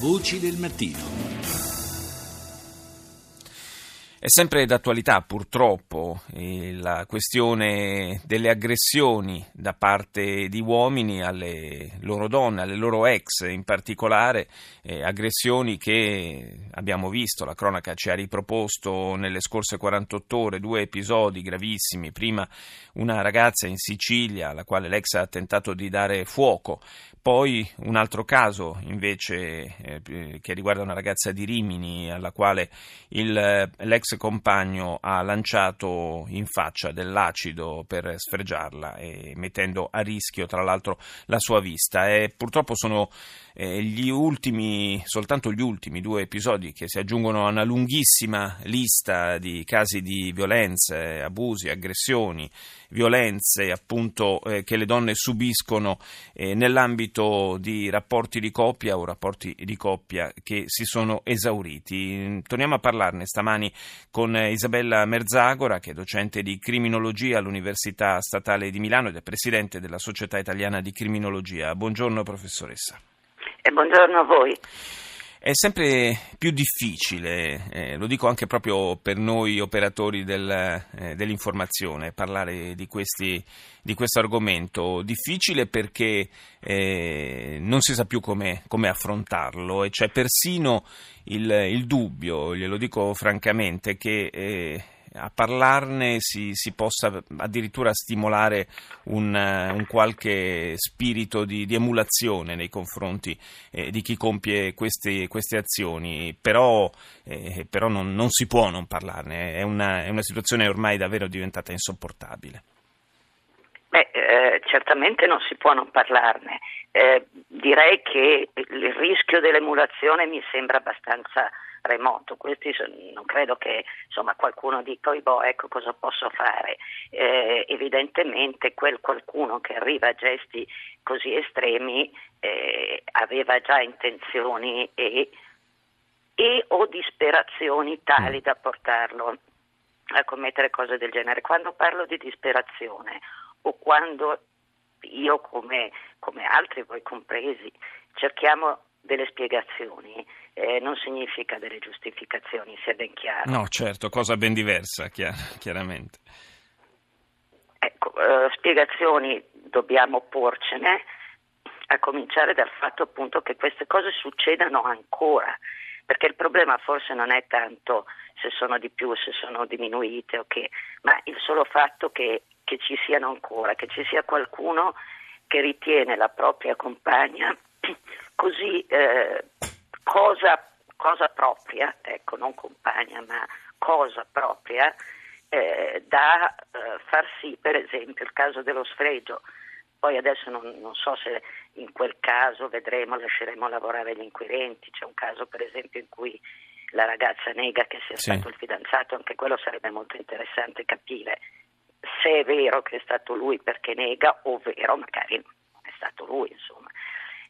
Voci del mattino. È sempre d'attualità purtroppo eh, la questione delle aggressioni da parte di uomini alle loro donne, alle loro ex in particolare, eh, aggressioni che abbiamo visto, la cronaca ci ha riproposto nelle scorse 48 ore due episodi gravissimi, prima una ragazza in Sicilia alla quale l'ex ha tentato di dare fuoco, poi un altro caso invece eh, che riguarda una ragazza di Rimini alla quale il, l'ex compagno ha lanciato in faccia dell'acido per sfregiarla mettendo a rischio tra l'altro la sua vista. E purtroppo sono eh, gli ultimi, soltanto gli ultimi due episodi che si aggiungono a una lunghissima lista di casi di violenze, abusi, aggressioni, violenze appunto eh, che le donne subiscono eh, nell'ambito di rapporti di coppia o rapporti di coppia che si sono esauriti. Torniamo a parlarne stamani con Isabella Merzagora che è docente di criminologia all'Università Statale di Milano ed è presidente della Società Italiana di Criminologia. Buongiorno professoressa e buongiorno a voi. È sempre più difficile, eh, lo dico anche proprio per noi operatori del, eh, dell'informazione, parlare di, questi, di, questo argomento. Difficile perché eh, non si sa più come, affrontarlo e c'è persino il, il, dubbio, glielo dico francamente, che eh, a parlarne si, si possa addirittura stimolare un, eh, un qualche spirito di, di, emulazione nei confronti eh, di chi compie queste, queste azioni, però, eh, però non, non, si può non parlarne, è una, è una, situazione ormai davvero diventata insopportabile. Beh, eh, certamente non si può non parlarne. Eh, direi che il rischio dell'emulazione mi sembra abbastanza remoto. Questi non credo che insomma, qualcuno dica, boh, ecco cosa posso fare. Eh, evidentemente quel qualcuno che arriva a gesti così estremi eh, aveva già intenzioni e, e o disperazioni tali mm. da portarlo a commettere cose del genere. Quando parlo di disperazione o quando io come, come altri, voi compresi, cerchiamo delle spiegazioni eh, non significa delle giustificazioni, sia ben chiaro. No, certo, cosa ben diversa, chiar- chiaramente. Ecco, eh, spiegazioni dobbiamo porcene, a cominciare dal fatto appunto che queste cose succedano ancora, perché il problema forse non è tanto se sono di più, se sono diminuite, okay, ma il solo fatto che, che ci siano ancora, che ci sia qualcuno che ritiene la propria compagna così eh, cosa, cosa, propria, ecco, non compagna, ma cosa propria, eh, da eh, far sì, per esempio, il caso dello sfregio. Poi adesso non, non, so se in quel caso vedremo, lasceremo lavorare gli inquirenti, c'è un caso per esempio in cui la ragazza nega che sia sì. stato il fidanzato, anche quello sarebbe molto interessante capire se è vero che è stato lui perché nega, ovvero magari non è stato lui, insomma.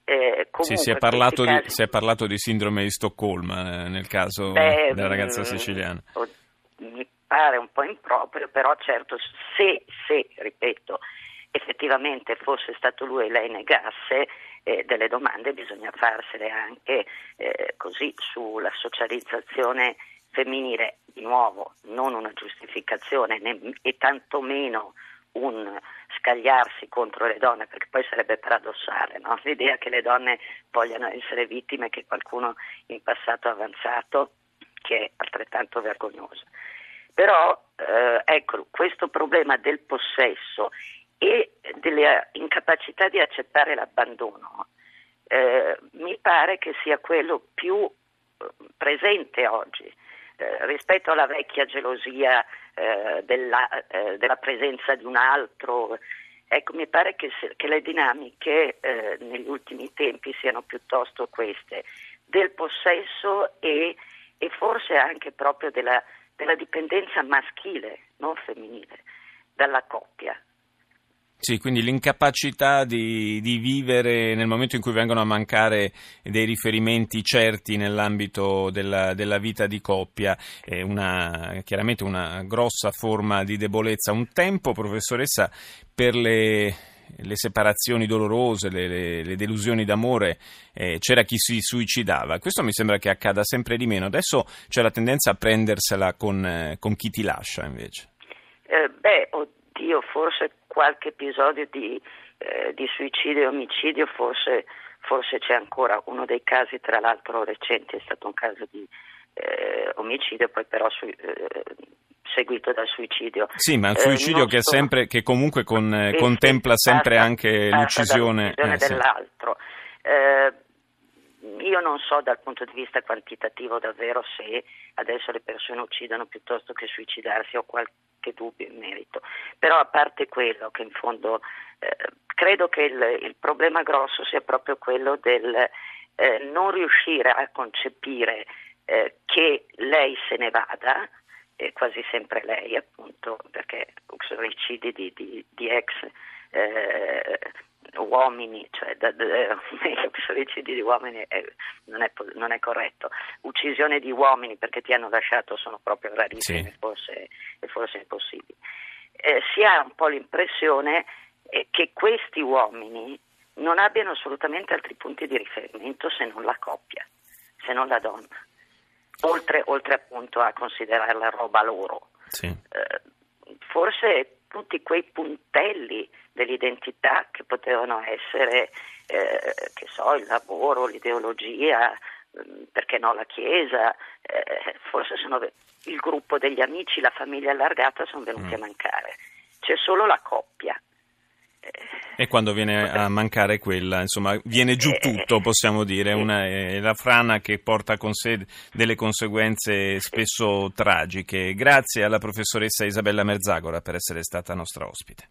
Eh, sì, si è, parlato di, si è parlato di sindrome di Stoccolma eh, nel caso beh, della ragazza mm, siciliana. Mi pare un po' improprio, però certo se, se ripeto, effettivamente fosse stato lui e lei negasse, eh, delle domande bisogna farsele anche eh, così sulla socializzazione femminile, nuovo non una giustificazione né, e tantomeno un scagliarsi contro le donne, perché poi sarebbe paradossale no? l'idea che le donne vogliano essere vittime che qualcuno in passato ha avanzato, che è altrettanto vergognosa. Però eh, ecco, questo problema del possesso e dell'incapacità di accettare l'abbandono eh, mi pare che sia quello più eh, presente oggi eh, rispetto alla vecchia gelosia eh, della, eh, della, presenza di un altro. Ecco, mi pare che, se, che le dinamiche eh, negli ultimi tempi siano piuttosto queste, del possesso e, e forse anche proprio della, della dipendenza maschile, non femminile, dalla coppia. Sì, quindi l'incapacità di, di, vivere nel momento in cui vengono a mancare dei riferimenti certi nell'ambito della, della vita di coppia è una, chiaramente una grossa forma di debolezza. Un tempo, professoressa, per le le separazioni dolorose, le, le, le delusioni d'amore, eh, c'era chi si suicidava. Questo mi sembra che accada sempre di meno. Adesso c'è la tendenza a prendersela con, eh, con chi ti lascia invece. Oddio, forse qualche episodio di, eh, di suicidio e omicidio, forse, forse, c'è ancora. Uno dei casi, tra l'altro recenti, è stato un caso di eh, omicidio, poi però su, eh, seguito dal suicidio. Sì, ma il eh, suicidio che, so, sempre, che, comunque con, eh, contempla sempre anche l'uccisione, eh, dell'altro. Sì. io non so dal punto di vista quantitativo davvero se adesso le persone uccidono piuttosto che suicidarsi ho qualche dubbio in merito, però a parte quello che in fondo eh, credo che il, il, problema grosso sia proprio quello del eh, non riuscire a concepire eh, che lei se ne vada, quasi sempre lei appunto, perché uxoricidi di, di, di ex eh, uomini, cioè da, da, uxoricidi di uomini non, è, non, è, corretto, uccisione di uomini perché ti hanno lasciato sono proprio rarissime sì. forse, e forse impossibili. Eh, si ha un po' l'impressione eh, che questi uomini non abbiano assolutamente altri punti di riferimento se non la coppia, se non la donna oltre, oltre appunto a considerarla roba loro. Sì. Eh, forse tutti quei puntelli dell'identità che potevano essere, eh, che so, il lavoro, l'ideologia, mm, perché no la Chiesa, eh, forse sono il gruppo degli amici, la famiglia allargata sono venuti mm. a mancare. C'è solo la coppia. E quando viene a mancare quella, insomma, viene giù tutto, possiamo dire, Una, è la frana che porta con sé delle conseguenze spesso tragiche. Grazie alla professoressa Isabella Merzagora per essere stata nostra ospite.